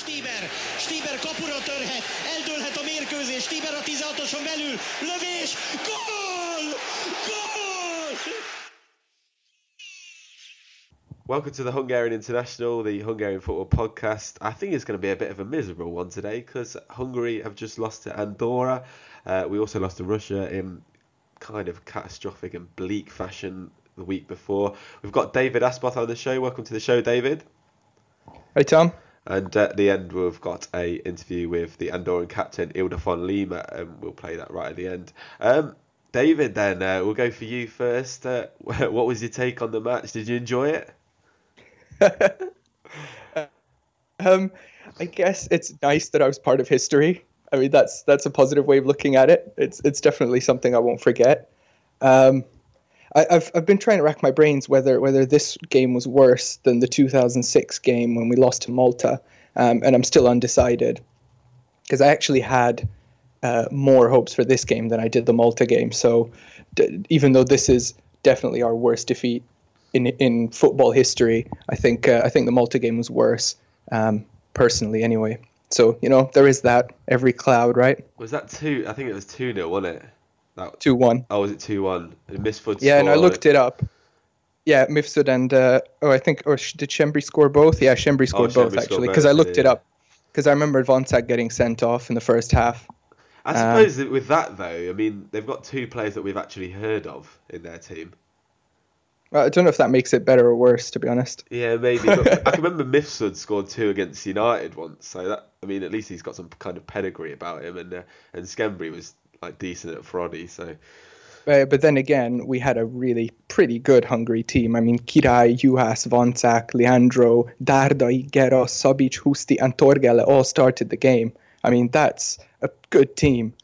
Stieber, Stieber kapura törhet, eldőlhet a mérkőzés, Stieber a 16-oson belül, lövés, gól! Gól! Welcome to the Hungarian International, the Hungarian football podcast. I think it's going to be a bit of a miserable one today because Hungary have just lost to Andorra. Uh, we also lost to Russia in kind of catastrophic and bleak fashion the week before. We've got David Asboth on the show. Welcome to the show, David. Hey, Tom. And at the end, we've got a interview with the Andorran captain Ildefons Lima, and we'll play that right at the end. Um, David, then uh, we'll go for you first. Uh, what was your take on the match? Did you enjoy it? um, I guess it's nice that I was part of history. I mean, that's that's a positive way of looking at it. It's it's definitely something I won't forget. Um, I, have I've been trying to rack my brains whether whether this game was worse than the 2006 game when we lost to Malta, um, and I'm still undecided because I actually had uh, more hopes for this game than I did the Malta game. So d- even though this is definitely our worst defeat in in football history, I think uh, I think the Malta game was worse, um, personally anyway. So you know there is that every cloud, right? Was that two? I think it was two 0 wasn't it? That, two one. Oh, was it two one? Mifsud. Yeah, and I looked it up. Yeah, Mifsud and uh, oh, I think or did Schembri score both? Yeah, Schembri scored oh, both actually because I looked yeah. it up because I remember Vanczák getting sent off in the first half. I suppose um, with that though, I mean they've got two players that we've actually heard of in their team. I don't know if that makes it better or worse, to be honest. Yeah, maybe. I can remember Mifsud scored two against United once, so that I mean, at least he's got some kind of pedigree about him, and uh, and Schembri was like decent at Fradi. So. Uh, but then again, we had a really pretty good Hungary team. I mean, Király, Juhász, Vanczák, Leandro, Dardai, Geros, Szabics, Huszti, and Torghelle all started the game. I mean, that's a good team.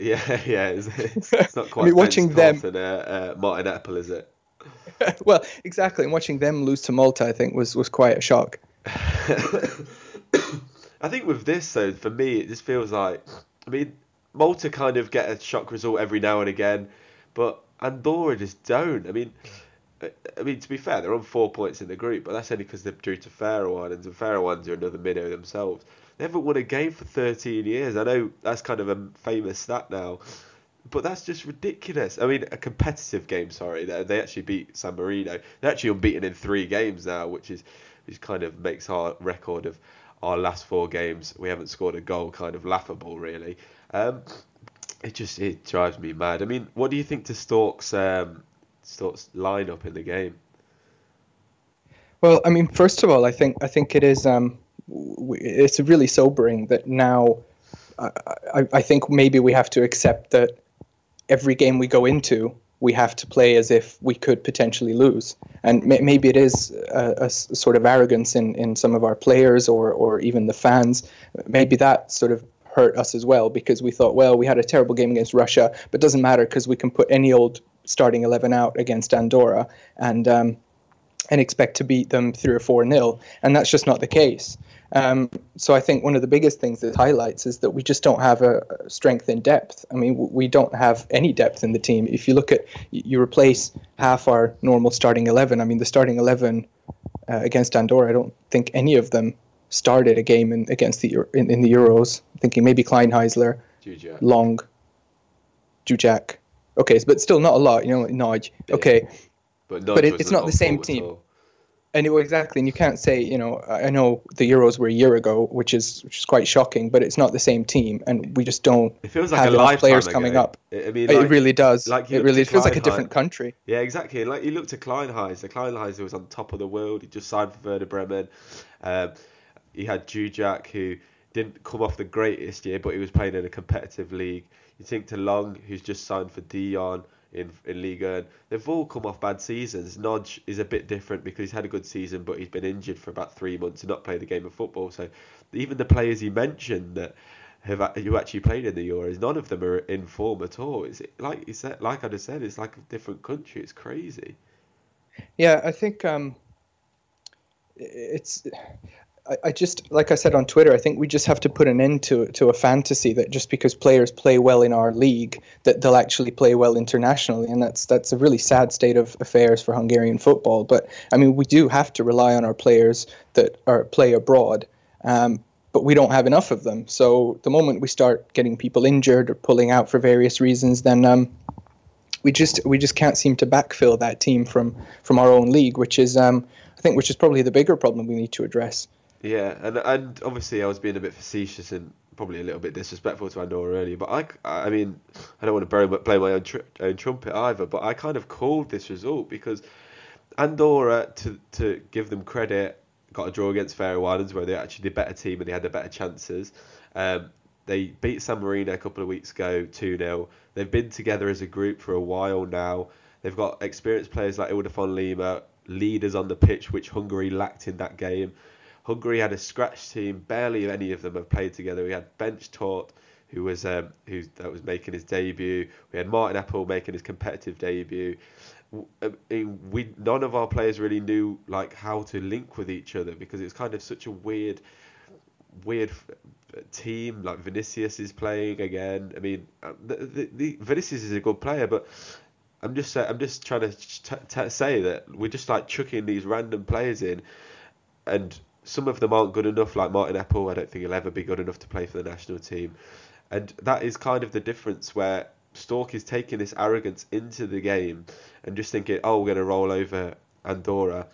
Yeah, yeah, it's, it's not quite. I mean, watching them and uh, uh, Martin Eppel, is it? well, exactly. And watching them lose to Malta, I think, was was quite a shock. I think with this, though, for me, it just feels like, I mean, Malta kind of get a shock result every now and again, but Andorra just don't. I mean, I mean to be fair, they're on four points in the group, but that's only because they're due to Faroe Islands, and Faroe Islands are another minnow themselves. They haven't won a game for 13 years. I know that's kind of a famous stat now, but that's just ridiculous. I mean, a competitive game. Sorry, they, actually beat San Marino. They're actually unbeaten in three games now, which is which kind of makes our record of our last four games we haven't scored a goal kind of laughable, really. Um, it just it drives me mad. I mean, what do you think to Storck's um, Storck's lineup in the game? Well, I mean, first of all, I think I think it is um, it's really sobering that now. I, I think maybe we have to accept that every game we go into, we have to play as if we could potentially lose. And may, maybe it is a, a, sort of arrogance in, in some of our players or, or even the fans. Maybe that sort of hurt us as well because we thought, well, we had a terrible game against Russia, but doesn't matter because we can put any old starting 11 out against Andorra and um, and expect to beat them three or four nil, and that's just not the case. Um, so I think one of the biggest things that highlights is that we just don't have a, strength in depth. I mean, we don't have any depth in the team. If you look at, you replace half our normal starting 11. I mean, the starting 11 uh, against Andorra, I don't think any of them started a game in, against the in, in the Euros. Thinking maybe Kleinheisler, Dzsudzsák. Lang, Dzsudzsák. Okay, but still not a lot. You know, Nagy. Okay, but, but it, it's not the same team. And it, exactly, and you can't say, you know, I know the Euros were a year ago, which is which is quite shocking, but it's not the same team, and we just don't it feels like have enough players coming up. I mean, like, it really does. Like it really feels like a different country. Yeah, exactly. Like you look to Kleinheisler. Kleinheisler was on top of the world. He just signed for Werder Bremen. Um, he had Dzsudzsák, who didn't come off the greatest year, but he was playing in a competitive league. You think to Lang, who's just signed for Dijon in in Liga, and they've all come off bad seasons. Nagy is a bit different because he's had a good season, but he's been injured for about three months and not played the game of football. So even the players he mentioned that have who actually played in the Euros, none of them are in form at all. Is it like you said? Like I just said, it's like a different country. It's crazy. Yeah, I think um, it's I, just like I said on Twitter, I think we just have to put an end to to a fantasy that just because players play well in our league, that they'll actually play well internationally, and that's that's a really sad state of affairs for Hungarian football. But I mean, we do have to rely on our players that are play abroad. Um, but we don't have enough of them. So the moment we start getting people injured or pulling out for various reasons, then um, we just we just can't seem to backfill that team from from our own league, which is um, I think which is probably the bigger problem we need to address. Yeah, and and obviously I was being a bit facetious and probably a little bit disrespectful to Andorra earlier, but I, I mean I don't want to blow, play my own, tr- own trumpet either, but I kind of called this result because Andorra to to give them credit got a draw against Faroe Islands where they actually the better team and they had the better chances. Um, they beat San Marino a couple of weeks ago 2 0. They've been together as a group for a while now. They've got experienced players like Ildefon Lima, leaders on the pitch, which Hungary lacked in that game. Hungary had a scratch team. Barely any of them have played together. We had Bench Tort, who was um, who that was making his debut. We had Martin Eppel making his competitive debut. Uh, we none of our players really knew like how to link with each other because it's kind of such a weird weird team. Like Vinicius is playing again. I mean, uh, the, the, the Vinicius is a good player, but I'm just I'm just trying to t- t- say that we're just like chucking these random players in, and some of them aren't good enough. Like Martin Eppel, I don't think he'll ever be good enough to play for the national team, and that is kind of the difference where Storck is taking this arrogance into the game and just thinking, oh, we're going to roll over Andorra.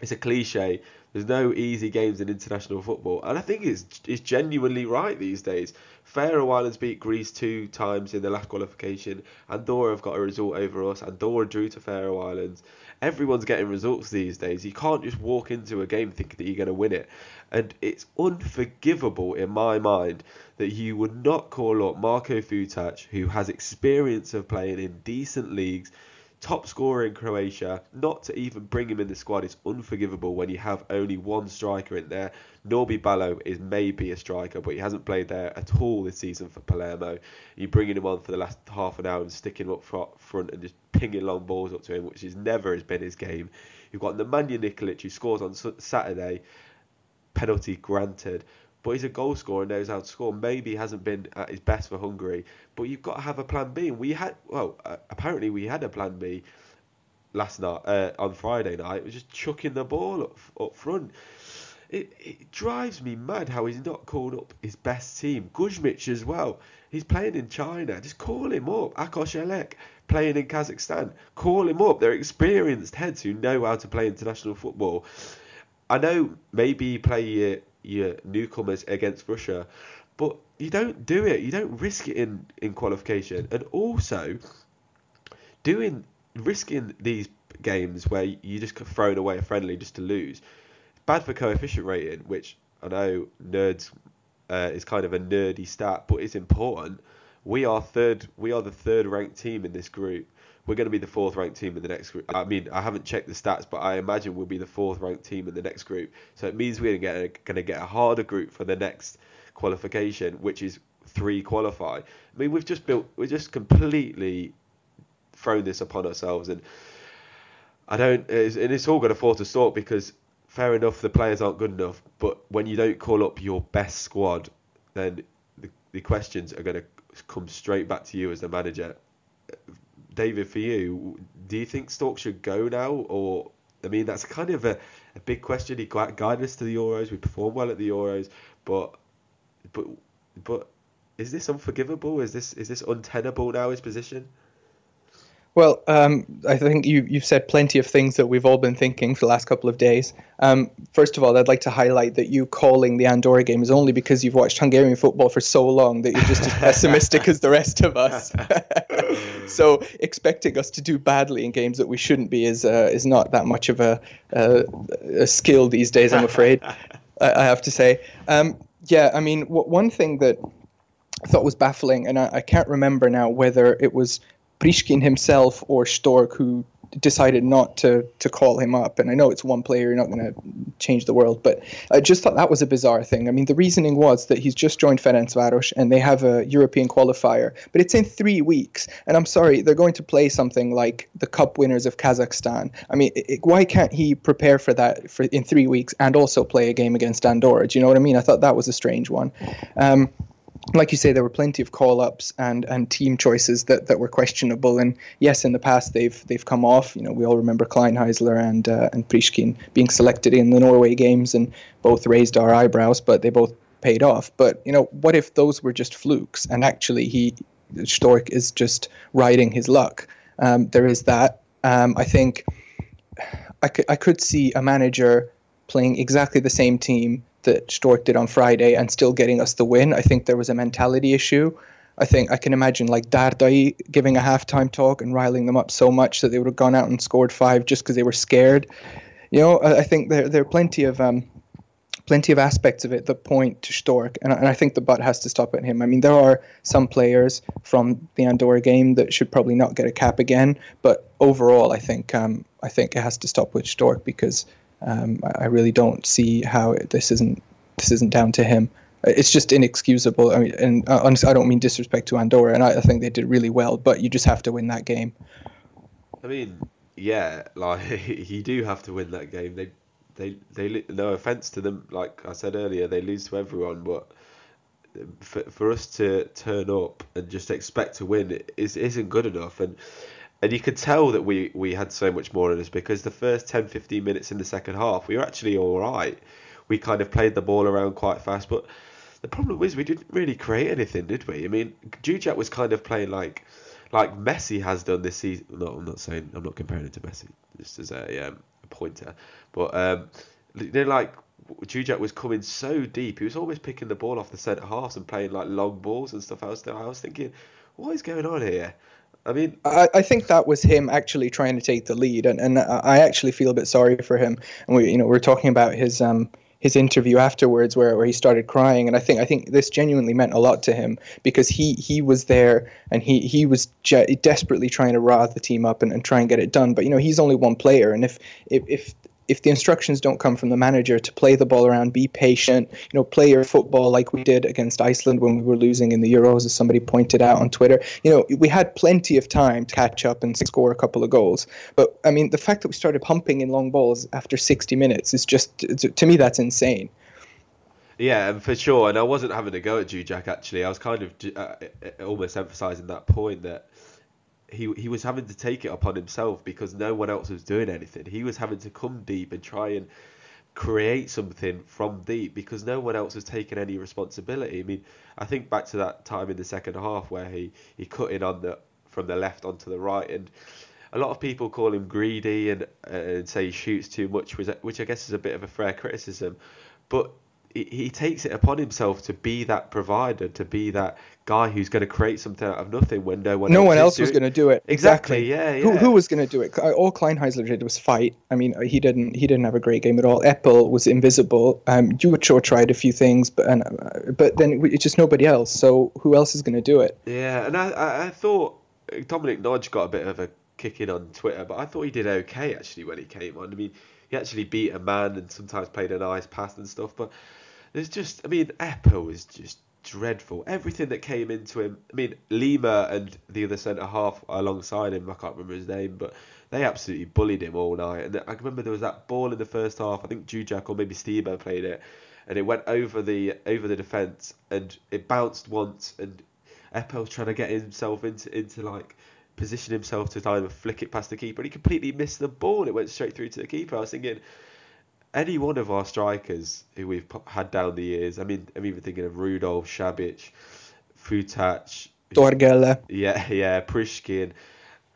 It's a cliche, there's no easy games in international football, and I think it's it's genuinely right these days. Faroe Islands beat Greece two times in the last qualification. Andorra have got a result over us. Andorra drew to Faroe Islands. Everyone's getting results these days. You can't just walk into a game thinking that you're going to win it, and it's unforgivable in my mind that you would not call up Marco Futács, who has experience of playing in decent leagues top scorer in Croatia, not to even bring him in the squad is unforgivable when you have only one striker in there. Norby Balogh is maybe a striker, but he hasn't played there at all this season for Palermo. You're bringing him on for the last half an hour and sticking him up front and just pinging long balls up to him, which is never has been his game. You've got Nemanja Nikolic, who scores on Saturday, penalty granted but he's a goal scorer and knows how to score. Maybe he hasn't been at his best for Hungary, but you've got to have a plan B. And we had, well, uh, apparently we had a plan B last night uh, on Friday night. It was just chucking the ball up up front. It, it drives me mad how he's not called up his best team. Guzmics as well. He's playing in China. Just call him up. Akos Elek playing in Kazakhstan. Call him up. They're experienced heads who know how to play international football. I know maybe play your your newcomers against Russia, but you don't do it. You don't risk it in in qualification, and also doing risking these games where you just thrown away a friendly just to lose. Bad for coefficient rating, which I know nerds uh, is kind of a nerdy stat, but it's important. We are third. We are the third ranked team in this group we're going to be the fourth ranked team in the next group. I mean, I haven't checked the stats, but I imagine we'll be the fourth ranked team in the next group. So it means we're going to get a harder group for the next qualification, which is three qualify. I mean, we've just built, we're just completely thrown this upon ourselves, and I don't, it's, and it's all going to fall to sort because fair enough, the players aren't good enough, but when you don't call up your best squad, then the, the questions are going to come straight back to you as the manager David, for you, do you think Storck should go now, or I mean, that's kind of a, a big question. He guided us to the Euros. We performed well at the Euros, but but but is this unforgivable? Is this is this untenable now? His position. Well, um, I think you, you've said plenty of things that we've all been thinking for the last couple of days. Um, first of all, I'd like to highlight that you calling the Andorra game is only because you've watched Hungarian football for so long that you're just as pessimistic as the rest of us. so expecting us to do badly in games that we shouldn't be is uh, is not that much of a, a, a skill these days, I'm afraid. I, I have to say. Um, yeah, I mean, w- one thing that I thought was baffling, and I, I, can't remember now whether it was Priskin himself or Storck who decided not to to call him up. And I know it's one player, you're not going to change the world, but I just thought that was a bizarre thing. I mean, the reasoning was that he's just joined Ferencvaros and they have a European qualifier, but it's in three weeks. And I'm sorry, they're going to play something like the Cup winners of Kazakhstan. I mean, it, why can't he prepare for that for in three weeks and also play a game against Andorra? Do you know what I mean? I thought that was a strange one. Um, like you say, there were plenty of call ups and, and team choices that, that were questionable. And yes, in the past they've they've come off. You know, we all remember Kleinheisler and uh, and Priskin being selected in the Norway games, and both raised our eyebrows. But they both paid off. But you know, what if those were just flukes and actually he Storck is just riding his luck? Um, there is that. Um, I think I could I could see a manager playing exactly the same team that Storck did on Friday and still getting us the win. I think there was a mentality issue. I think I can imagine like Dardai giving a halftime talk and riling them up so much that they would have gone out and scored five just because they were scared. You know, I, I think there there are plenty of um, plenty of aspects of it that point to Storck, and, and I think the butt has to stop at him. I mean, there are some players from the Andorra game that should probably not get a cap again, but overall, I think um, I think it has to stop with Storck because um, I, really don't see how this isn't this isn't down to him. It's just inexcusable. I mean, and uh, honestly, I don't mean disrespect to Andorra, and I, I think they did really well, but you just have to win that game. I mean, yeah, like you do have to win that game. They, they, they. No offense to them, like I said earlier, they lose to everyone, but for, for us to turn up and just expect to win is isn't good enough. And and you could tell that we we had so much more in us because the first 10, 15 minutes in the second half, we were actually all right. We kind of played the ball around quite fast, but the problem is we didn't really create anything, did we? I mean, Dzsudzsák was kind of playing like like Messi has done this season. No, I'm not saying I'm not comparing it to Messi, just as a, um, a pointer. But um, you know, like Dzsudzsák was coming so deep, he was almost picking the ball off the centre halves and playing like long balls and stuff. Was, I was thinking, what is going on here? I mean, I, I think that was him actually trying to take the lead, and, and I actually feel a bit sorry for him. And we, you know, we're talking about his um his interview afterwards where, where he started crying and I think I think this genuinely meant a lot to him because he he was there and he he was je- desperately trying to rile the team up and, and try and get it done but you know he's only one player and if if, if if the instructions don't come from the manager to play the ball around, be patient, you know, play your football like we did against Iceland when we were losing in the Euros, as somebody pointed out on Twitter. You know, we had plenty of time to catch up and score a couple of goals. But I mean, the fact that we started pumping in long balls after 60 minutes is just, to me, that's insane. Yeah, for sure. And I wasn't having a go at Dzsudzsák actually. I was kind of uh, almost emphasising that point that he he was having to take it upon himself because no one else was doing anything. He was having to come deep and try and create something from deep because no one else was taking any responsibility. I mean, I think back to that time in the second half where he he cut in on the from the left onto the right and a lot of people call him greedy and uh, and say he shoots too much, which which I guess is a bit of a fair criticism, but he takes it upon himself to be that provider, to be that guy who's going to create something out of nothing when no one no else one else was going to do it. Exactly. Yeah. yeah. Who, who was going to do it? All Kleinheisler did was fight. I mean, he didn't he didn't have a great game at all. Eppel was invisible. Um, Jucho tried a few things, but and, uh, but then it's just nobody else. So who else is going to do it? Yeah, and I, I, thought Dominic Hodge got a bit of a kick in on Twitter, but I thought he did okay actually when he came on. I mean, he actually beat a man and sometimes played a nice pass and stuff, but there's just, I mean, Eppel was just dreadful. Everything that came into him. I mean, Lima and the other centre half alongside him. I can't remember his name, but they absolutely bullied him all night. And I remember there was that ball in the first half. I think Dzsudzsák or maybe Stebo played it, and it went over the over the defence and it bounced once. And Eppel's trying to get himself into into like position himself to either flick it past the keeper, and he completely missed the ball. It went straight through to the keeper. I was thinking any one of our strikers who we've had down the years. I mean, I'm even thinking of Rudolf, Szabics, Futács, Torghelle. Yeah, yeah, Priskin.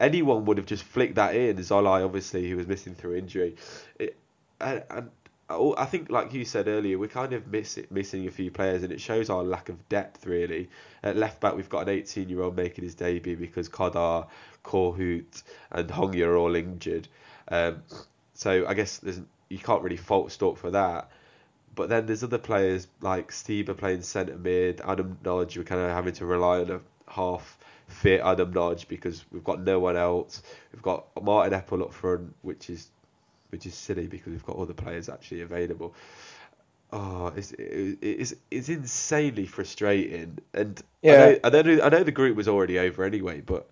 Anyone would have just flicked that in. Szalai, obviously, who was missing through injury. It, and, and I think, like you said earlier, we're kind of miss, missing a few players, and it shows our lack of depth, really. At left back, we've got an 18 year old making his debut because Kádár, Korhut, and Hangya are all injured. Um, so I guess there's you can't really fault Storck for that. But then there's other players like Stieber playing centre mid, Adam Nagy, we're kind of having to rely on a half fit Adam Nagy because we've got no one else. We've got Martin Eppel up front, which is which is silly because we've got other players actually available. Oh, it's it's it's insanely frustrating, and yeah, I know, I know I know the group was already over anyway, but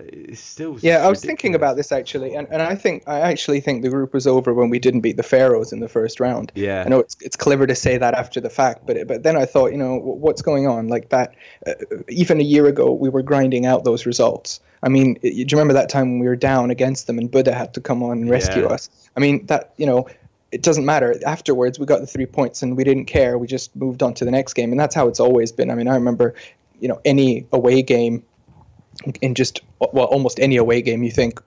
it's still yeah i was thinking about this actually and, and i think i actually think the group was over when we didn't beat the Faroes in the first round yeah i know it's, it's clever to say that after the fact but but then i thought you know what's going on like that uh, even a year ago we were grinding out those results i mean do you remember that time when we were down against them and Böde had to come on and rescue yeah. us i mean that you know it doesn't matter. Afterwards, we got the three points and we didn't care. We just moved on to the next game, and that's how it's always been. I mean, I remember, you know, any away game, in just well, almost any away game, you think,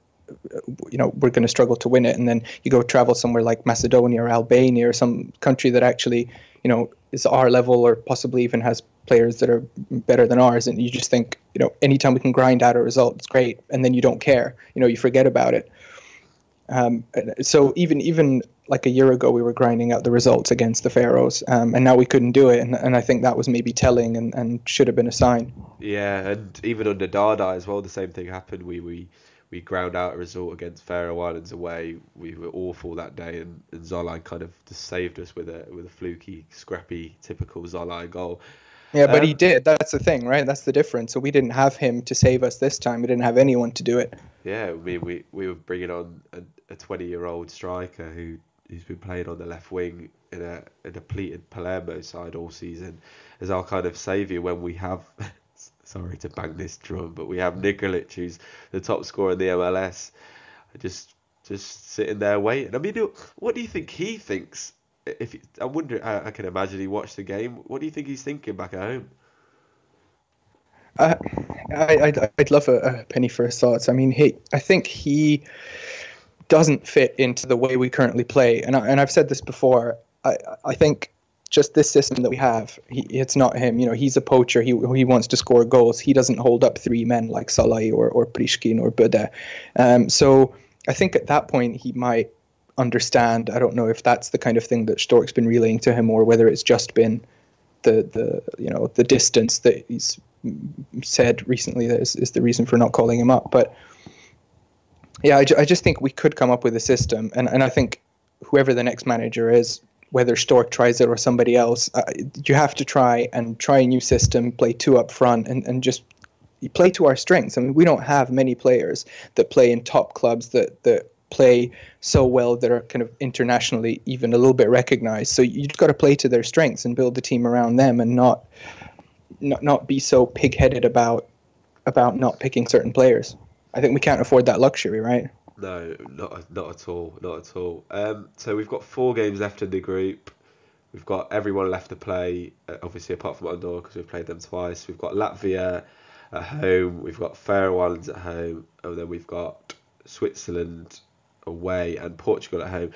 you know, we're going to struggle to win it, and then you go travel somewhere like Macedonia or Albania or some country that actually, you know, is our level or possibly even has players that are better than ours, and you just think, you know, anytime we can grind out a result, it's great, and then you don't care. You know, you forget about it. Um, so even even like a year ago, we were grinding out the results against the Faroes, um, and now we couldn't do it, and, and I think that was maybe telling and, and should have been a sign. Yeah, and even under Dada as well, the same thing happened. We we we ground out a result against Faroe Islands away. We were awful that day, and, and Szalai kind of just saved us with a with a fluky, scrappy, typical Szalai goal. Yeah, but um, he did. That's the thing, right? That's the difference. So we didn't have him to save us this time. We didn't have anyone to do it. Yeah, we we, we were bringing on a 20 year old striker who who's been playing on the left wing in a, a depleted Palermo side all season as our kind of saviour when we have. sorry to bang this drum, but we have Nikolic, who's the top scorer in the MLS, just just sitting there waiting. I mean, what do you think he thinks? If I wonder, I, I can imagine he watched the game. What do you think he's thinking back at home? Uh, I, I'd, I'd love a, a penny for his thoughts. I mean, he, I think he doesn't fit into the way we currently play. And I, and I've said this before. I I think just this system that we have, he, it's not him. You know, he's a poacher. He he wants to score goals. He doesn't hold up three men like Szalai or or Priskin or Böde. Um, so I think at that point he might understand. I don't know if that's the kind of thing that Storck's been relaying to him, or whether it's just been the the you know the distance that he's said recently that is, is the reason for not calling him up. But yeah, I, I just think we could come up with a system, and, and I think whoever the next manager is, whether Storck tries it or somebody else, uh, you have to try and try a new system, play two up front, and, and just play to our strengths. I mean, we don't have many players that play in top clubs that that play so well that are kind of internationally even a little bit recognized. So you've got to play to their strengths and build the team around them, and not not not be so pig-headed about about not picking certain players. I think we can't afford that luxury, right? No, not not at all, not at all. Um, so we've got four games left in the group. We've got everyone left to play, uh, obviously apart from Andorra because we've played them twice. We've got Latvia at home. We've got Faroe Islands at home, and then we've got Switzerland away and Portugal at home.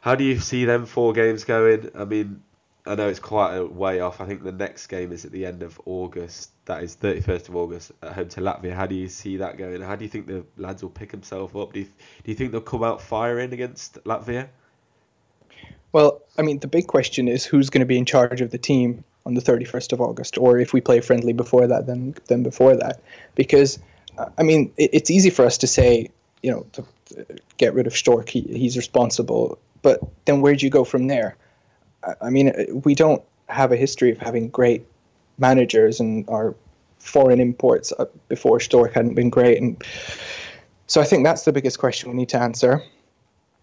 How do you see them four games going? I mean, I know it's quite a way off. I think the next game is at the end of August. That is 31st of August at home to Latvia. How do you see that going? How do you think the lads will pick themselves up? Do you, do you think they'll come out firing against Latvia? Well, I mean, the big question is who's going to be in charge of the team on the 31st of August, or if we play friendly before that, then then before that, because uh, I mean, it, it's easy for us to say, you know, to, to get rid of Storck, he, he's responsible, but then where do you go from there? I mean, we don't have a history of having great managers, and our foreign imports uh, before Storck hadn't been great. And so I think that's the biggest question we need to answer.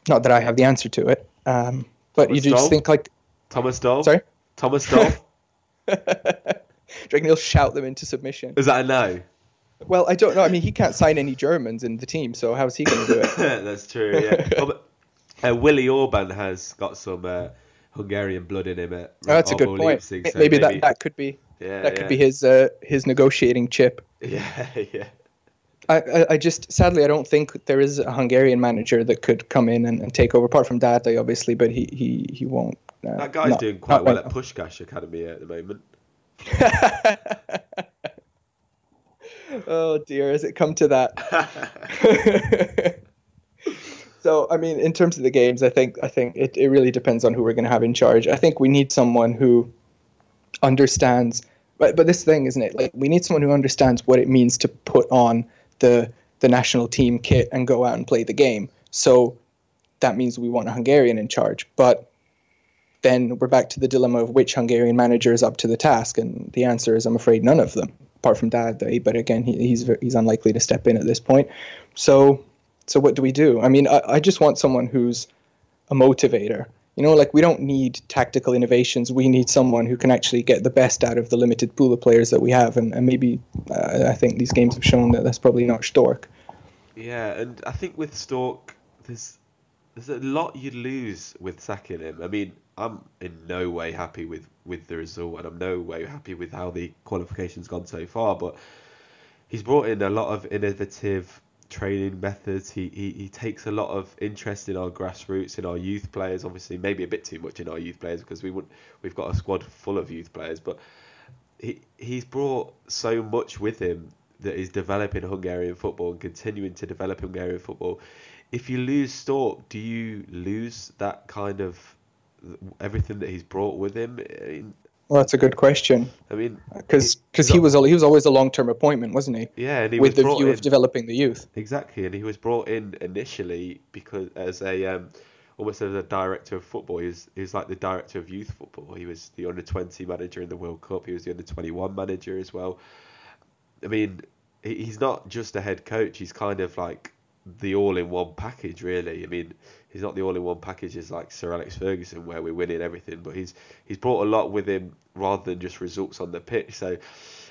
Not that I have the answer to it, um, but Thomas you just think like Thomas Doll. Sorry, Thomas Doll. Do you he'll shout them into submission? Is that a no? Well, I don't know. I mean, he can't sign any Germans in the team, so how's he going to do it? That's true. Yeah. uh, Willi Orban has got some uh, Hungarian blood in him. At oh, that's a good point. so maybe, maybe, that that could be yeah, that could yeah. be his uh, his negotiating chip. Yeah, yeah. I, I, I just sadly I don't think there is a Hungarian manager that could come in and, and take over apart from Dada obviously, but he he, he won't. Uh, that guy's not, doing quite well right at Puskás Academy at the moment. oh dear, has it come to that? So I mean, in terms of the games, I think I think it, it really depends on who we're going to have in charge. I think we need someone who understands. But but this thing, isn't it? Like we need someone who understands what it means to put on the the national team kit and go out and play the game. So that means we want a Hungarian in charge. But then we're back to the dilemma of which Hungarian manager is up to the task, and the answer is I'm afraid none of them, apart from Dad. But again, he, he's he's unlikely to step in at this point. So so what do we do? I mean, I, I just want someone who's a motivator. You know, like we don't need tactical innovations. We need someone who can actually get the best out of the limited pool of players that we have. And, and maybe uh, I think these games have shown that that's probably not Storck. Yeah, and I think with Storck, there's there's a lot you'd lose with sacking him. I mean, I'm in no way happy with with the result, and I'm no way happy with how the qualification's gone so far. But he's brought in a lot of innovative training methods. He, he he takes a lot of interest in our grassroots, in our youth players. Obviously, maybe a bit too much in our youth players because we would we've got a squad full of youth players, but he he's brought so much with him that is developing Hungarian football and continuing to develop Hungarian football. If you lose Storck, do you lose that kind of everything that he's brought with him? Well, that's a good question I mean because he's he was he was always a long term appointment, wasn't he? yeah, and he With the view in, of developing the youth. Exactly, and he was brought in initially because as a um, almost as a director of football. He was he was like the director of youth football. He was the under twenty manager in the World Cup. He was the under twenty one manager as well. I mean, he- he's not just a head coach. He's kind of like the all in one package, really. I mean, he's not the all in one package as like Sir Alex Ferguson, where we're winning everything, but he's he's brought a lot with him rather than just results on the pitch. So,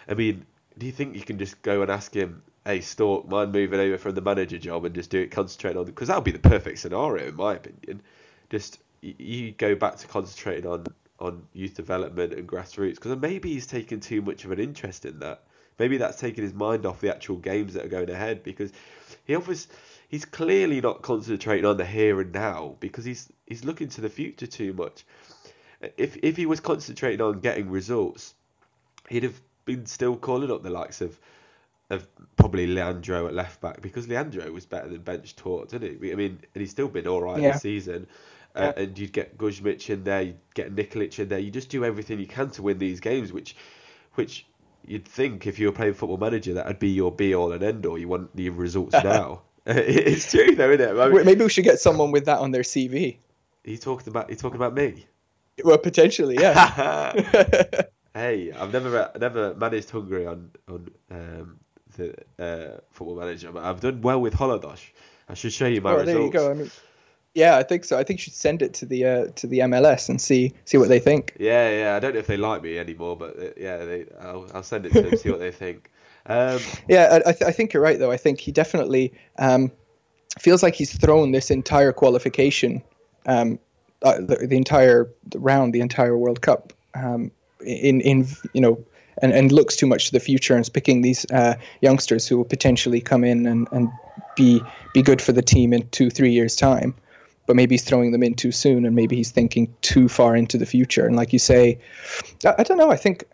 I mean, do you think you can just go and ask him, hey, Storck, mind moving over from the manager job and just do it, concentrate on, because that would be the perfect scenario, in my opinion. Just you go back to concentrating on on youth development and grassroots, because maybe he's taken too much of an interest in that. Maybe that's taken his mind off the actual games that are going ahead because he obviously he's clearly not concentrating on the here and now because he's he's looking to the future too much. If if he was concentrating on getting results, he'd have been still calling up the likes of of probably Leandro at left back because Leandro was better than bench taught, didn't he? I mean, and he's still been all right Yeah. this season. Uh, And you'd get Guzmics in there, you'd get Nikolic in there. You just do everything you can to win these games, which, which you'd think if you were playing Football Manager that'd be your be all and end all. You want the results now. it's true though, isn't it? I mean, Maybe we should get someone with that on their CV. he talking about he talking about me. Well, potentially, yeah. hey, I've never never managed Hungary on on um, the uh, Football Manager, but I've done well with Haladás. I should show you my well, results. there you go. I mean, yeah, I think so. I think you should send it to the uh, to the MLS and see see what they think. Yeah, yeah. I don't know if they like me anymore, but uh, yeah, they, I'll I'll send it to them see what they think. Um, Yeah, I, I, th- I think you're right though. I think he definitely um, feels like he's thrown this entire qualification, um, uh, the, the entire round, the entire World Cup, um, in in you know, and, and looks too much to the future and is picking these uh, youngsters who will potentially come in and, and be be good for the team in two three years time. But maybe he's throwing them in too soon, and maybe he's thinking too far into the future. And like you say, I, I don't know. I think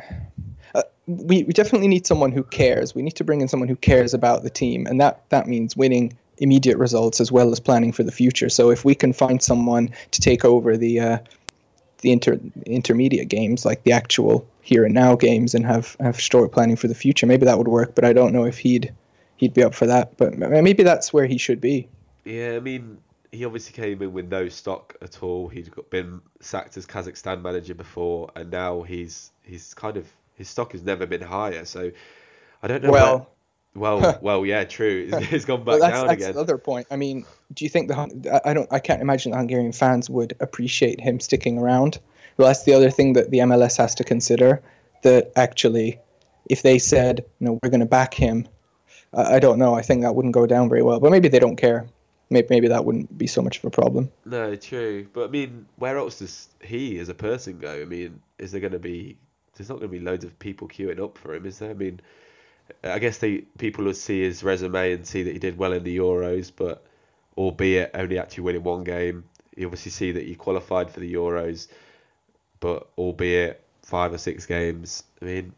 uh, we, we definitely need someone who cares. We need to bring in someone who cares about the team, and that that means winning immediate results as well as planning for the future. So if we can find someone to take over the uh, the inter intermediate games, like the actual here and now games, and have have Storck planning for the future, maybe that would work. But I don't know if he'd he'd be up for that. But maybe that's where he should be. yeah, I mean, he obviously came in with no stock at all. He'd got, been sacked as Kazakhstan manager before, and now he's he's kind of his stock has never been higher. So I don't know. Well. where- well, well, yeah, true. It's, it's gone back Well, that's, down that's again. another point. I mean, do you think the I don't I can't imagine the Hungarian fans would appreciate him sticking around. Well, that's the other thing that the MLS has to consider. That actually, if they said, no, we're going to back him, I I don't know. I think that wouldn't go down very well. But maybe they don't care. Maybe maybe that wouldn't be so much of a problem. No, true. But I mean, where else does he as a person go? I mean, is there going to be? There's not going to be loads of people queuing up for him, is there? I mean, I guess they people will see his resume and see that he did well in the Euros, but albeit only actually winning one game. You obviously see that he qualified for the Euros, but albeit five or six games. I mean,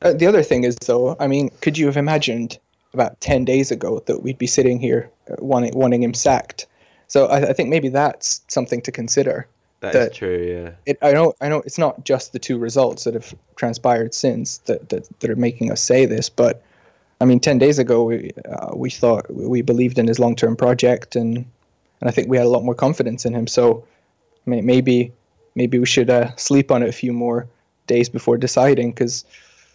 Uh, the other thing is, though, I mean, could you have imagined about 10 days ago that we'd be sitting here uh, wanting, wanting him sacked? So I, I think maybe that's something to consider. that is true. Yeah. it, I know I know it's not just the two results that have transpired since that that, that are making us say this, but I mean, ten days ago we uh, we thought we believed in his long term project, and and I think we had a lot more confidence in him. So may, maybe maybe we should uh, sleep on it a few more days before deciding because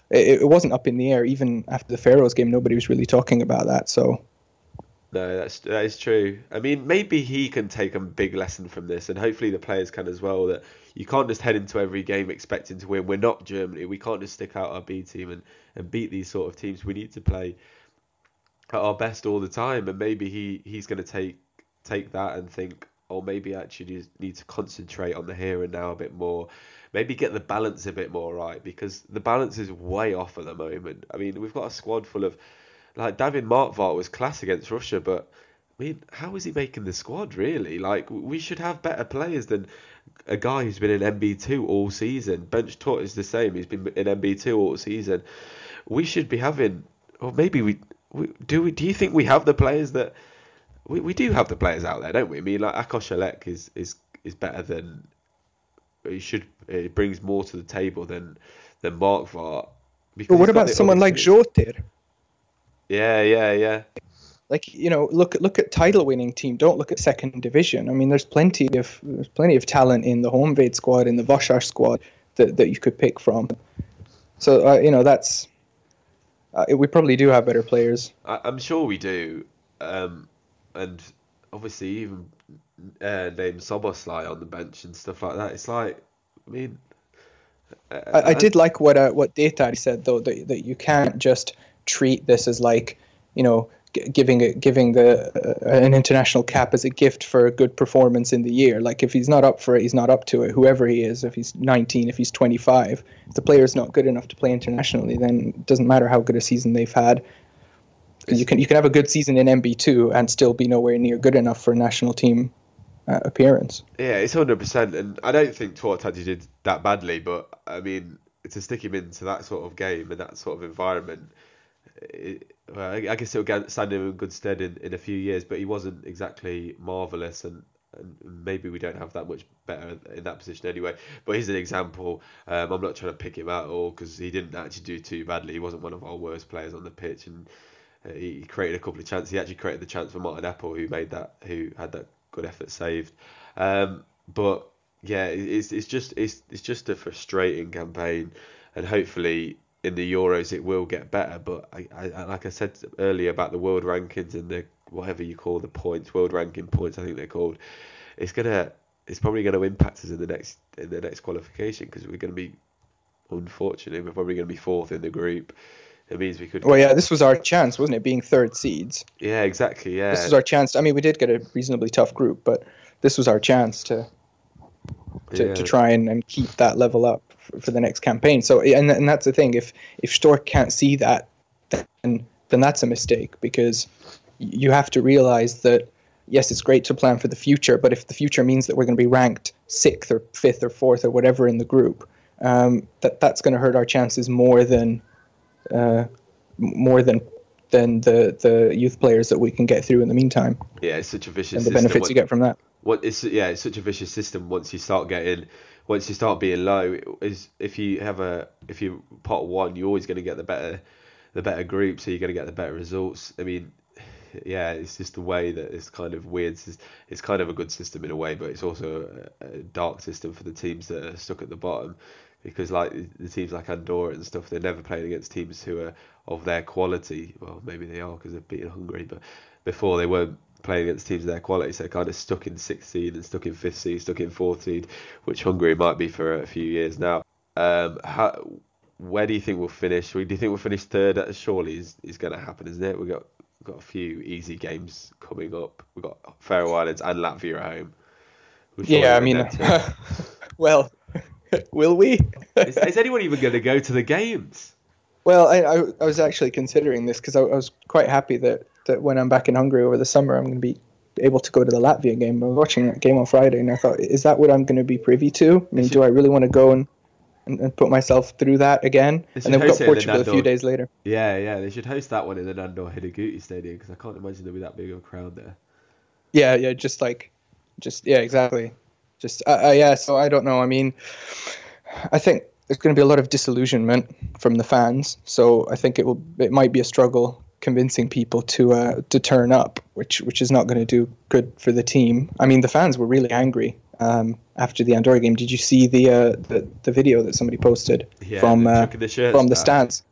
it, it wasn't up in the air even after the Faroes game. Nobody was really talking about that. So No, that's that is true. I mean, maybe he can take a big lesson from this, and hopefully the players can as well. That you can't just head into every game expecting to win. We're not Germany. We can't just stick out our B team and, and beat these sort of teams. We need to play at our best all the time, and maybe he, he's going to take take that and think, or maybe actually you need to concentrate on the here and now a bit more. Maybe get the balance a bit more right because the balance is way off at the moment. I mean, we've got a squad full of like David Márkvárt was class against Russia, but I mean, how is he making the squad really? Like we should have better players than a guy who's been in NB2 all season. Bench Tut is the same. He's been in NB2 all season. We should be having, or maybe we, we do. We do you think we have the players that we, we do have the players out there, don't we? I mean, like Akos Elek is is is better than he should. It brings more to the table than than Márkvárt. But what about someone like Jotir? Yeah, yeah, yeah. Like you know, look look at title winning team. Don't look at second division. I mean, there's plenty of there's plenty of talent in the Honvéd squad, in the Vasas squad that, that you could pick from. So uh, you know, that's uh, we probably do have better players. I, am sure we do, um, and obviously even uh, name Szoboszlai on the bench and stuff like that. It's like, I mean, I, I, I did like what uh, what Data said though that that you can't just treat this as like you know giving it giving the uh, an international cap as a gift for a good performance in the year. Like if he's not up for it, he's not up to it. Whoever he is, if he's 19, if he's 25, if the player's not good enough to play internationally, then it doesn't matter how good a season they've had. Because you can you can have a good season in NB2 and still be nowhere near good enough for a national team uh, appearance. Yeah, it's hundred percent, and I don't think Tuatadji did that badly, but I mean to stick him into that sort of game and that sort of environment it, well, I guess it'll stand him in good stead in, in a few years, but he wasn't exactly marvelous, and, and maybe we don't have that much better in that position anyway. But he's an example. Um, I'm not trying to pick him out at all because he didn't actually do too badly. He wasn't one of our worst players on the pitch, and he created a couple of chances. He actually created the chance for Martin Eppel, who made that, who had that good effort saved. Um, but yeah, it's it's just it's it's just a frustrating campaign, and hopefully in the Euros it will get better. But I, I, like I said earlier about the world rankings and the whatever you call the points, world ranking points, I think they're called. It's gonna, it's probably going to impact us in the next in the next qualification because we're going to be, unfortunately, we're probably going to be fourth in the group. It means we could. Well, yeah, this was our chance, wasn't it? Being third seeds. Yeah, exactly. Yeah. This was our chance. I mean, we did get a reasonably tough group, but this was our chance to to, yeah. to try and, and keep that level up for the next campaign. So and and that's the thing. If if Storck can't see that, then then that's a mistake because you have to realize that yes, it's great to plan for the future, but if the future means that we're going to be ranked sixth or fifth or fourth or whatever in the group, um, that that's going to hurt our chances more than uh, more than than the the youth players that we can get through in the meantime. Yeah, it's such a vicious. And the benefits you get from that. What is yeah, it's such a vicious system once you start getting once you start being low, is if you have a if you pot one, you're always going to get the better the better group, so you're going to get the better results. I mean, yeah, it's just the way that it's kind of weird. It's, it's kind of a good system in a way, but it's also a, a, dark system for the teams that are stuck at the bottom. Because like the teams like Andorra and stuff, they're never playing against teams who are of their quality. Well, maybe they are because they've beaten Hungary, but before they weren't playing against teams of their quality, so kind of stuck in sixth seed and stuck in fifth seed, stuck in fourth seed, which Hungary might be for a few years now. Um, how, where do you think we'll finish? Do you think we'll finish third? Surely is, is going to happen, isn't it? We've got we've got a few easy games coming up. We've got Faroe Islands and Latvia at home. Yeah, I mean, well, will we? is, is anyone even going to go to the games? Well, I, I, I was actually considering this because I, I was quite happy that that when I'm back in Hungary over the summer, I'm going to be able to go to the Latvia game. I was watching that game on Friday, and I thought, is that what I'm going to be privy to? I mean, do I really want to go and, and, and put myself through that again? And then we've got Portugal a few days later. Yeah, yeah, they should host that one in the Nándor Hidegkuti Stadium because I can't imagine there'll be that big of a crowd there. Yeah, yeah, just like, just yeah, exactly. Just uh, uh, yeah. So I don't know. I mean, I think there's going to be a lot of disillusionment from the fans. So I think it will. It might be a struggle convincing people to uh, to turn up, which which is not going to do good for the team. I mean, the fans were really angry um, after the Andorra game. Did you see the uh, the, the video that somebody posted yeah, from uh, the from the stands?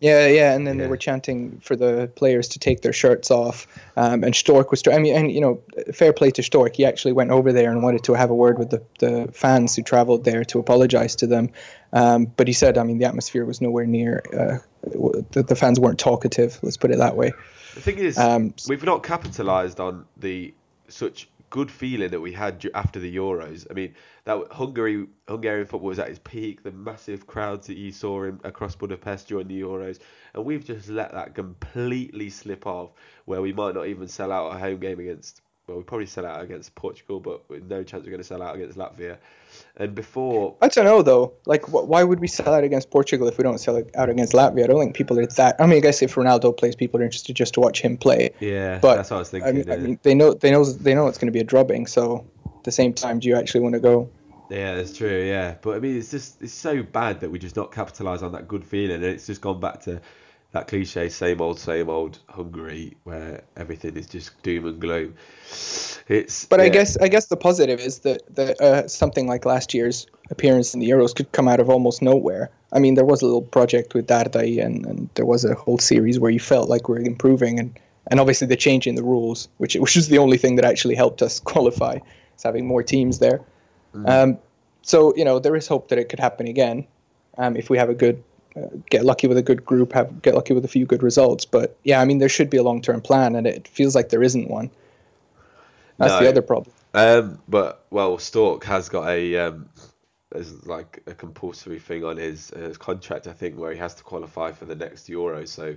Yeah, yeah, and then yeah. they were chanting for the players to take their shirts off. Um, and Storck was, I mean, and you know, fair play to Storck. He actually went over there and wanted to have a word with the, the fans who travelled there to apologise to them. Um, but he said, I mean, the atmosphere was nowhere near. Uh, the, the, fans weren't talkative. Let's put it that way. The thing is, um, we've not capitalised on the such good feeling that we had after the Euros. I mean, that Hungary Hungarian football was at its peak. The massive crowds that you saw in, across Budapest during the Euros, and we've just let that completely slip off. Where we might not even sell out a home game against. Well, we probably sell out against Portugal, but with no chance we're going to sell out against Latvia. And before, I don't know though. Like, wh- why would we sell out against Portugal if we don't sell it out against Latvia? I don't think people are that. I mean, I guess if Ronaldo plays, people are interested just to watch him play. yeah, But that's what I was I thinking. mean, I yeah. mean, they know they know they know it's going to be a drubbing. So at the same time, do you actually want to go? Yeah, that's true. Yeah, but I mean, it's just it's so bad that we just not capitalise on that good feeling, and it's just gone back to that cliche, same old, same old Hungary, where everything is just doom and gloom. It's But I guess I guess the positive is that that uh, something like last year's appearance in the Euros could come out of almost nowhere. I mean, there was a little project with Dardai, and, and there was a whole series where you felt like we are improving, and, and obviously the change in the rules, which which was the only thing that actually helped us qualify, is having more teams there. Um, so you know there is hope that it could happen again, um, if we have a good. Get lucky with a good group, have get lucky with a few good results, but yeah, I mean there should be a long-term plan, and it feels like there isn't one. That's No. the other problem. Um, but well, Storck has got a um, there's like a compulsory thing on his, his contract, I think, where he has to qualify for the next Euro. So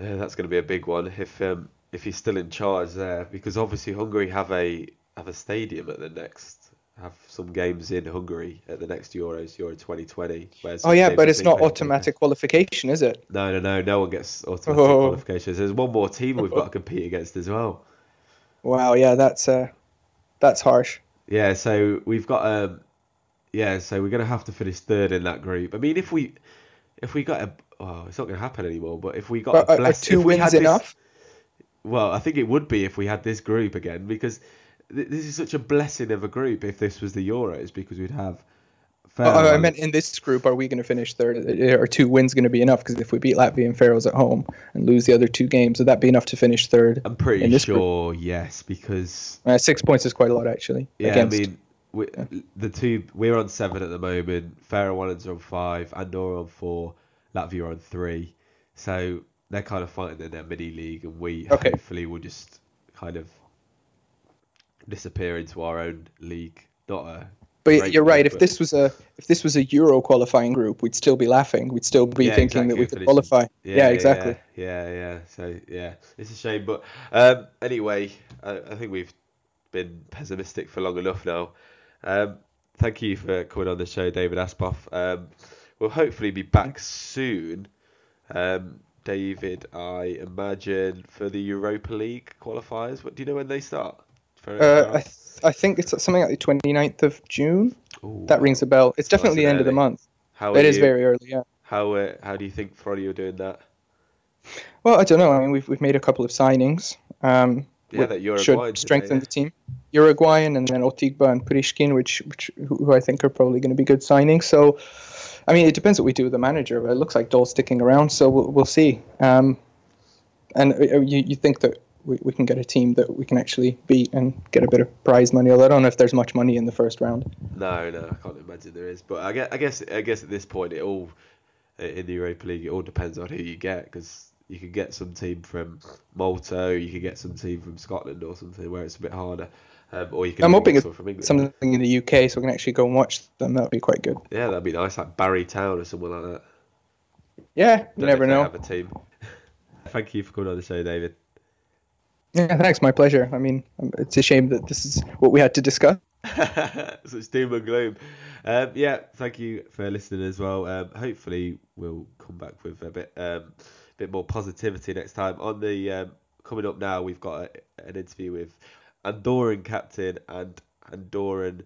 yeah, that's going to be a big one if um, if he's still in charge there, because obviously Hungary have a have a stadium at the next have some games in Hungary at the next Euros, Euro 2020. where Oh yeah, but it's not automatic qualification, is it? No, no, no, no one gets automatic Oh. qualifications. There's one more team we've got to compete against as well. Wow, yeah, that's uh, that's harsh. Yeah, so we've got um yeah, so we're gonna have to finish third in that group. I mean, if we if we got a oh, it's not gonna happen anymore. But if we got But a are blessed, two if we wins had this- enough? well, I think it would be if we had this group again because th- this is such a blessing of a group. If this was the Euros, because we'd have. Oh, I meant in this group, are we going to finish third? Are two wins going to be enough? Because if we beat Latvia and Faroes at home and lose the other two games, would that be enough to finish third? I'm pretty this group? sure, yes, because Uh, six points is quite a lot, actually. Yeah, against, I mean, we, the two we're on seven at the moment. Faroe Islands are on five, Andorra on four, Latvia on three. So they're kind of fighting in their mini league, and we Okay. hopefully will just kind of disappear into our own league. Not a but you're right. league, If but- this was a if this was a Euro qualifying group, we'd still be laughing. We'd still be Yeah, thinking that we could qualify. Yeah, exactly. Yeah, yeah, yeah. So yeah, it's a shame, but um, anyway, I, I think we've been pessimistic for long enough now. Um, thank you for coming on the show, David Aspoff. Um, we'll hopefully be back soon. Um, David, I imagine for the Europa League qualifiers. What do you know when they start? Uh, I, th- I think it's something like the 29th of June. Ooh, That rings a bell. It's definitely the end of the month. How It is you- very early, yeah. How uh, how do you think Fradi are doing that? Well, I don't know. I mean, we've we've made a couple of signings. Um, Yeah, that Uruguayan should today, strengthen yeah. the team. Uruguayan and then Otigba and Priskin, which which who who I think are probably going to be good signings. So, I mean, it depends what we do with the manager. But it looks like Doll's sticking around, so we'll, we'll see. Um, and uh, you you think that we, we can get a team that we can actually beat and get a bit of prize money? Although I don't know if there's much money in the first round. No, no, I can't imagine there is. But I guess, I guess, I guess at this point, it all in the Europa League, it all depends on who you get because you could get some team from Malta, you could get some team from Scotland or something where it's a bit harder, um, or you can. I'm hoping Something in the UK, so we can actually go and watch them. That would be quite good. Yeah, that'd be nice, like Barry Town or someone like that. Yeah, you Don't never know. Have a team. Thank you for coming on the show, David. Yeah, thanks. My pleasure. I mean, um, it's a shame that this is what we had to discuss. so it's doom and gloom. Um, yeah, thank you for listening as well. Um, hopefully we'll come back with a bit um, bit more positivity next time. On the um, coming up now, we've got a, an interview with Andorran captain and Andorran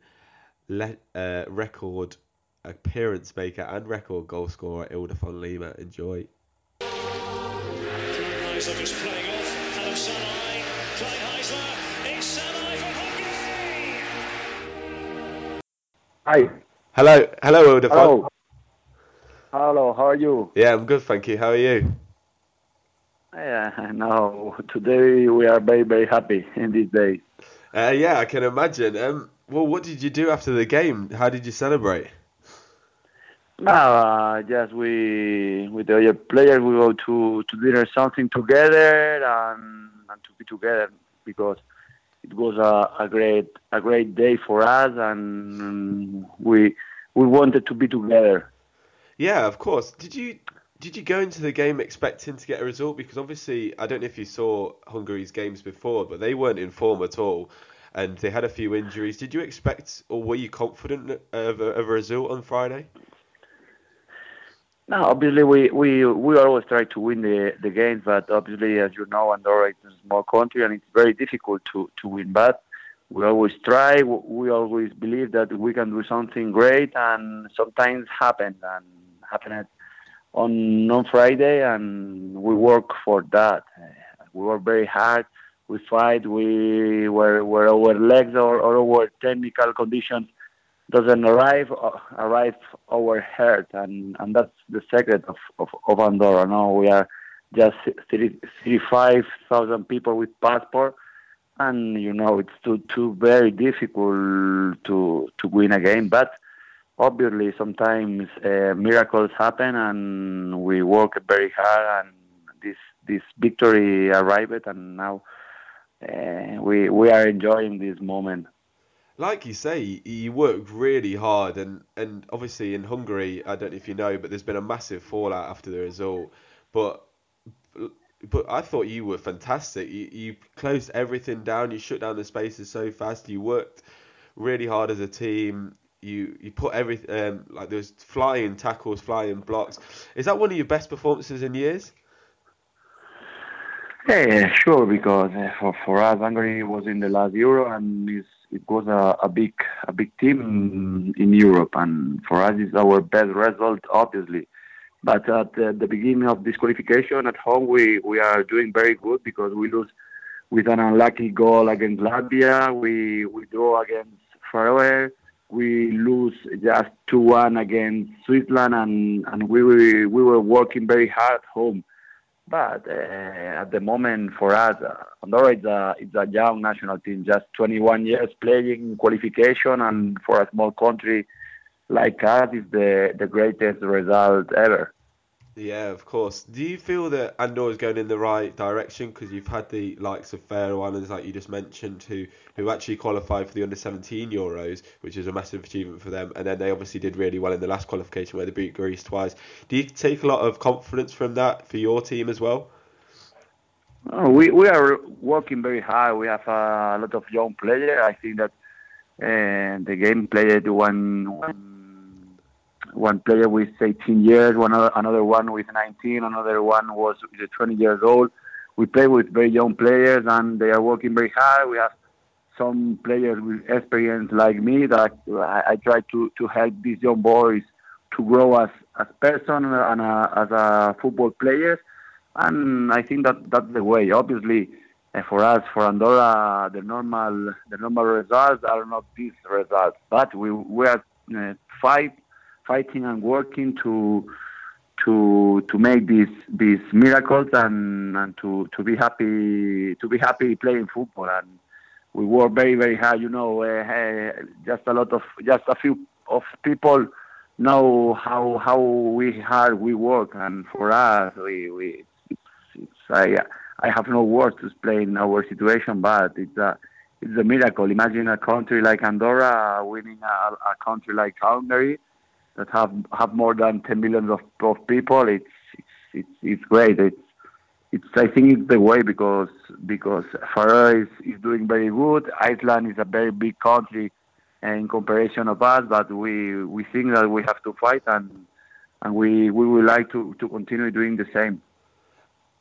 le- uh, record appearance maker and record goal scorer Ildefons Lima. Enjoy. Hi. Hello, hello, Ildefons. Hello. Hello, how are you? Yeah, I'm good, thank you. How are you? Yeah, no, today we are very, very happy in this day. Uh, yeah, I can imagine. Um, well, what did you do after the game? How did you celebrate? Now, uh, just we, with the other players, we go to, to dinner something together and, and to be together because it was a, a great a great day for us, and we we wanted to be together. Yeah, of course. Did you did you go into the game expecting to get a result? Because obviously, I don't know if you saw Hungary's games before, but they weren't in form at all, and they had a few injuries. Did you expect, or were you confident of a, of a result on Friday? No, obviously we, we, we always try to win the, the games, but obviously, as you know, Andorra is a small country and it's very difficult to, to win. But we always try. We always believe that we can do something great, and sometimes happen and happened on on Friday, and we work for that. We work very hard. We fight. We where where our legs or, or our technical conditions doesn't arrive uh, arrive our heart and and that's the secret of of, of Andorra now we are just 35,000 people with passport and you know it's too too very difficult to to win a game but obviously sometimes uh, miracles happen and we work very hard and this this victory arrived and now uh, we we are enjoying this moment like you say, you worked really hard, and, and obviously in Hungary, I don't know if you know, but there's been a massive fallout after the result. But but I thought you were fantastic. You, you closed everything down. You shut down the spaces so fast. You worked really hard as a team. You you put everything um, like was flying tackles, flying blocks. Is that one of your best performances in years? Yeah, sure. Because uh, for for us, Hungary was in the last Euro, and it was a, a big a big team in, Europe, and for us it's our best result, obviously. But at the, the beginning of this qualification at home, we, we are doing very good because we lose with an unlucky goal against Latvia. We we draw against Faroe. We lose just two one against Switzerland, and and we were, we were working very hard at home. But uh, at the moment, for us, uh, Andorra is a, it's a young national team, just 21 years playing qualification, and for a small country like us, is the, the greatest result ever. Yeah, of course. Do you feel that Andorra is going in the right direction? Because you've had the likes of Faroe Islands, like you just mentioned, who who actually qualified for the under 17 Euros, which is a massive achievement for them. And then they obviously did really well in the last qualification where they beat Greece twice. Do you take a lot of confidence from that for your team as well? Oh, we we are working very hard. We have a lot of young players. I think that uh, the game played one one one player with 18 years, one other, another one with 19, another one was 20 years old. We play with very young players, and they are working very hard. We have some players with experience like me that I, I try to, to help these young boys to grow as as person and a, as a football players. And I think that that's the way. Obviously, uh, for us, for Andorra, the normal the normal results are not these results, but we we are uh, five fighting and working to to to make these these miracles and, and to, to be happy to be happy playing football. And we work very very hard you know uh, just a lot of just a few of people know how how we hard we work. And for us we, we it's, it's I I have no words to explain our situation but it's a it's a miracle. Imagine a country like Andorra winning a, a country like Hungary that have have more than 10 million of, of people. It's, it's it's it's great. It's it's I think it's the way because because Faroe is, is doing very good. Iceland is a very big country in comparison of us, but we we think that we have to fight and and we we would like to to continue doing the same.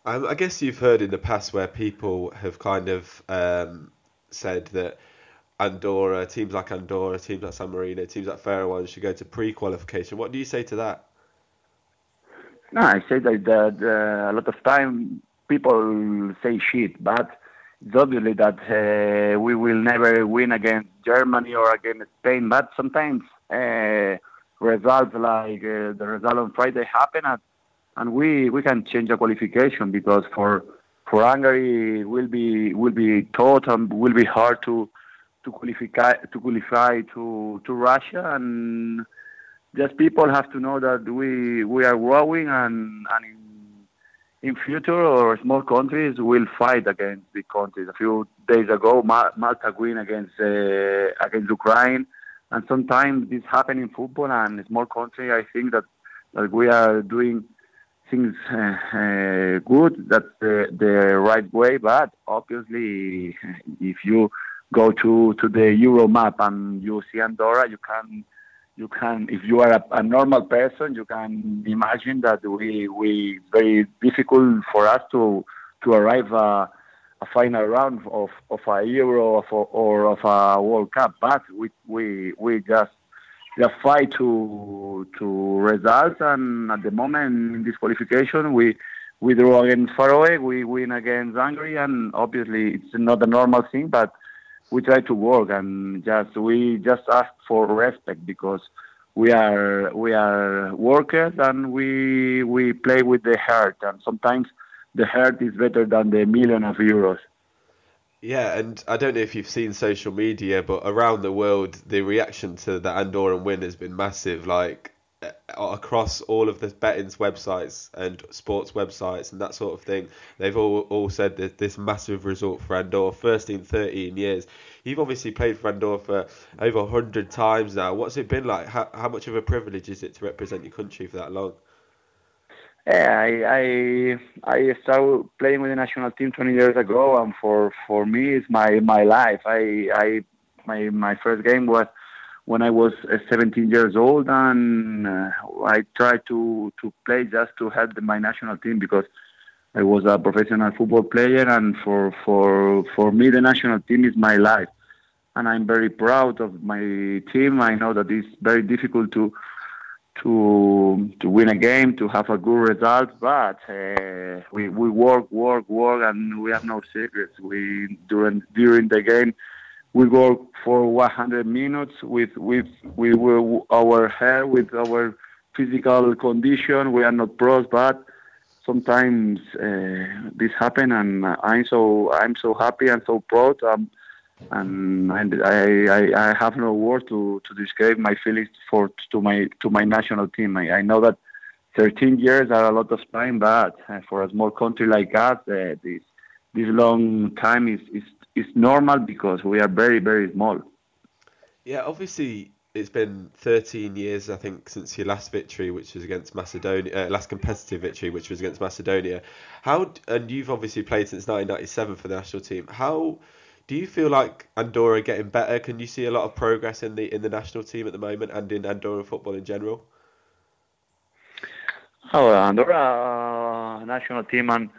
Um, I guess you've heard in the past where people have kind of um, said that Andorra, teams like Andorra, teams like San Marino, teams like Faroe Islands should go to pre-qualification. What do you say to that? No, I say that, that uh, a lot of time people say shit, but it's obviously that uh, we will never win against Germany or against Spain. But sometimes uh, results like uh, the result on Friday happen, and, and we we can change the qualification because for for Hungary it will be will be tough and will be hard to to qualify to qualify to to Russia and just people have to know that we we are growing and and in in future or small countries will fight against big countries. A few days ago, Ma- Malta win against uh, against Ukraine, and sometimes this happen in football and small country. I think that that we are doing things uh, uh, good. That's the the right way. But obviously, if you go to to the Euro map and you see Andorra, you can you can if you are a, a normal person, you can imagine that we we very difficult for us to to arrive a, a final round of of a Euro of, or of a World Cup. But we we we just just fight to to results, and at the moment in this qualification we. We draw against Faroe, we win against Hungary, and obviously it's not a normal thing, but we try to work and just we just ask for respect because we are we are workers and we we play with the heart and sometimes the heart is better than the million of euros. Yeah, and I don't know if you've seen social media, but around the world, the reaction to the Andorran win has been massive. Like Uh, across all of the betting's websites and sports websites and that sort of thing, they've all, all said that this massive result for Andorra, first in 13 years. You've obviously played for Andorra for over 100 times now. What's it been like? How, how much of a privilege is it to represent your country for that long? Yeah, I I I started playing with the national team 20 years ago, and for for me, it's my my life. I I my my first game was when I was uh, 17 years old, and uh, I tried to to play just to help my national team because I was a professional football player, and for for for me, the national team is my life, and I'm very proud of my team. I know that it's very difficult to to to win a game, to have a good result, but uh, we we work, work, work, and we have no secrets. We during during the game we work for 100 minutes with with with our hair, with our physical condition. We are not pros, but sometimes uh, this happen, and I'm so I'm so happy and so proud. Um, and I, I, I have no words to, to describe my feelings for to my to my national team. I, I know that 13 years are a lot of time, but uh, for a small country like us, uh, this this long time is, is is normal because we are very very small. Yeah, obviously it's been 13 years, I think, since your last victory, which was against Macedonia, uh, last competitive victory, which was against Macedonia. How and you've obviously played since 1997 for the national team. How do you feel like Andorra getting better? Can you see a lot of progress in the in the national team at the moment and in Andorra football in general? Oh, Andorra uh, national team and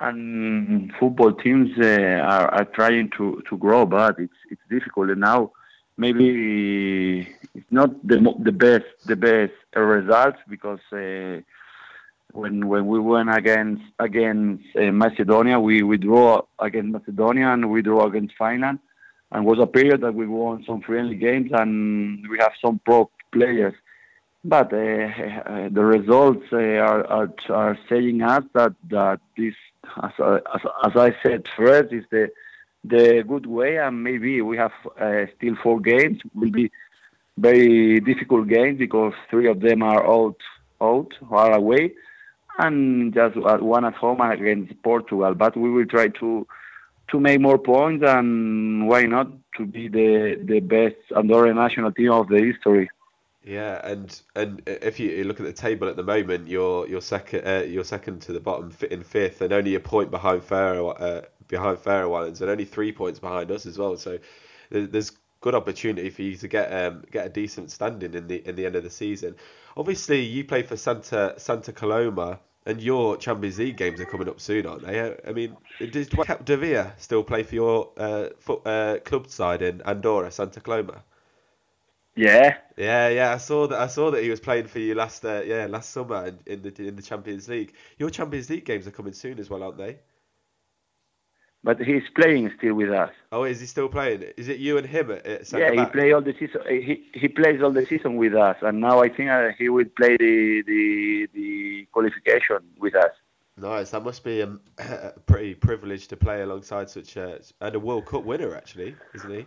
and football teams uh, are, are trying to, to grow, but it's it's difficult and now. Maybe it's not the the best the best results because uh, when when we went against against uh, Macedonia, we, we draw against Macedonia and we draw against Finland, and was a period that we won some friendly games and we have some pro players. But uh, uh, the results uh, are, are are saying us that that this, as, as, as I said first, is the the good way, and maybe we have uh, still four games. Will be very difficult games because three of them are out out or away and just one at home against Portugal. But we will try to to make more points and why not to be the the best Andorra national team of the history. Yeah, and and if you look at the table at the moment, you're you're second uh, you're second to the bottom in fifth, and only a point behind Faroe uh, behind Faroe Islands, and only three points behind us as well. So there's good opportunity for you to get um, get a decent standing in the in the end of the season. Obviously, you play for Santa Santa Coloma, and your Champions League games are coming up soon, aren't they? I mean, does Capdevila still play for your uh, foot, uh, club side in Andorra, Santa Coloma? Yeah. Yeah, yeah. I saw that. I saw that he was playing for you last, uh, yeah, last summer in, in the in the Champions League. Your Champions League games are coming soon as well, aren't they? But he's playing still with us. Oh, is he still playing? Is it you and him Yeah, he play all the season. He he plays all the season with us, and now I think uh, he will play the the the qualification with us. Nice. That must be a, a pretty privilege to play alongside such a and a World Cup winner, actually, isn't he?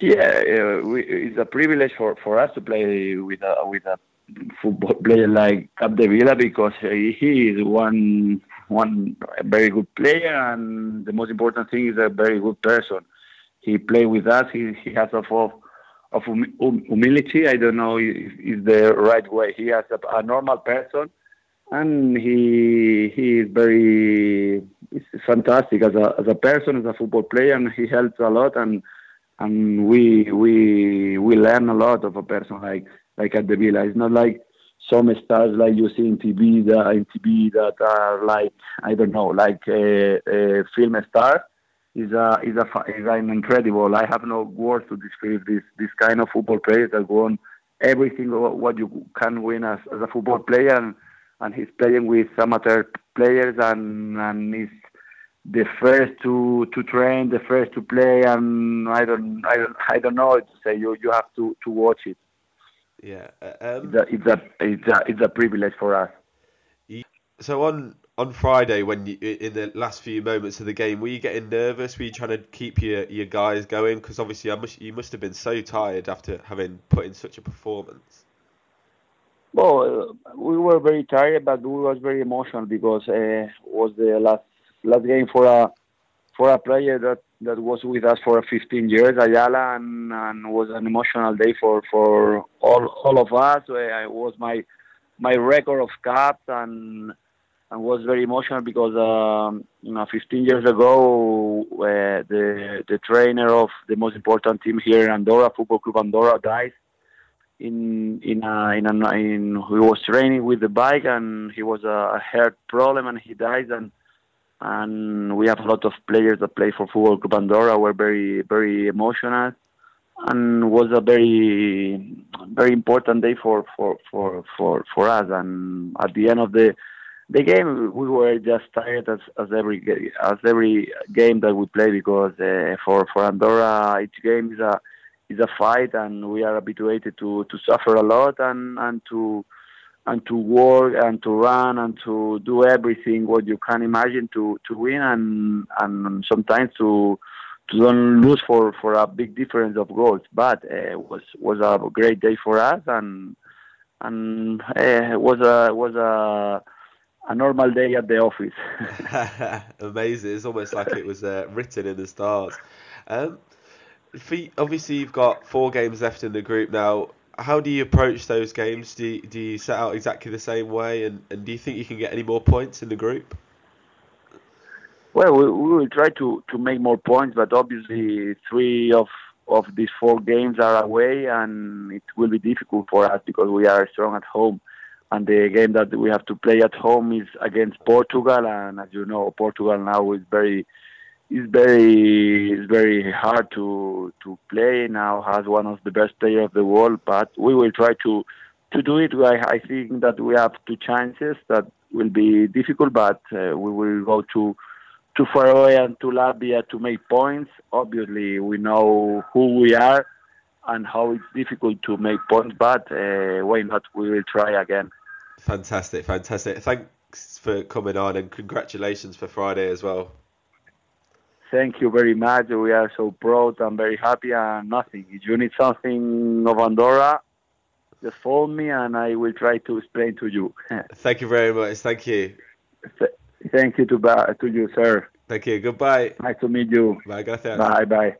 Yeah, uh, we, it's a privilege for, for us to play with a with a football player like Capdevila because he, is one one very good player, and the most important thing is a very good person. He played with us. He he has a of of hum- hum- humility. I don't know if is the right way. He has a, a normal person, and he he is very fantastic as a as a person, as a football player, and he helps a lot. And and we we we learn a lot of a person like like Capdevila. It's not like some stars like you see in TV that in TV that are like I don't know like a, a film star. Is a is a is an incredible. I have no words to describe this this kind of football player that won everything what you can win as, as a football player, and, and he's playing with amateur players and and he's the first to to train, the first to play, and I don't I don't I don't know to say. You you have to to watch it. Yeah. uh, Um, It's a it's a it's a, privilege for us. so on on Friday, when you in the last few moments of the game, were you getting nervous? Were you trying to keep your, your guys going? Because obviously, I must you must have been so tired after having put in such a performance. Well, uh, we were very tired, but we was very emotional because uh, was the last last game for a for a player that, that was with us for 15 years, Ayala, and, and was an emotional day for, for all all of us. Uh, It was my my record of caps and and was very emotional because um, you know 15 years ago uh, the the trainer of the most important team here in Andorra, Football Club Andorra, died in in a, in, a, in he was training with the bike and he was a, a heart problem and he died and and we have a lot of players that play for Football Club Andorra were very very emotional and was a very very important day for for for for, for us. And at the end of the the game we were just tired as, as every as every game that we play because uh, for for Andorra each game is a is a fight and we are habituated to to suffer a lot and and to and to work and to run and to do everything what you can imagine to to win and and sometimes to to don't lose for for a big difference of goals but uh, was was a great day for us and and uh, was a was a a normal day at the office Amazing! It's almost like it was uh, written in the stars. Um, obviously, you've got four games left in the group now. How do you approach those games? Do you, do you set out exactly the same way, and, and do you think you can get any more points in the group? Well, we, we will try to, to make more points, but obviously three of of these four games are away, and it will be difficult for us because we are strong at home. And the game that we have to play at home is against Portugal, and as you know, Portugal now is very is very is very hard to to play. Now as one of the best players of the world, but we will try to to do it. I, I think that we have two chances that will be difficult, but uh, we will go to to Faroe and to Latvia to make points. Obviously, we know who we are and how it's difficult to make points, but uh, why not? We will try again. Fantastic, fantastic. Thanks for coming on, and congratulations for Friday as well. Thank you very much. We are so proud and very happy and nothing. If you need something of Andorra, just phone me and I will try to explain to you. Thank you very much. Thank you. Thank you to, ba- to you, sir. Thank you. Goodbye. Nice to meet you. Bye, gracias. Bye bye.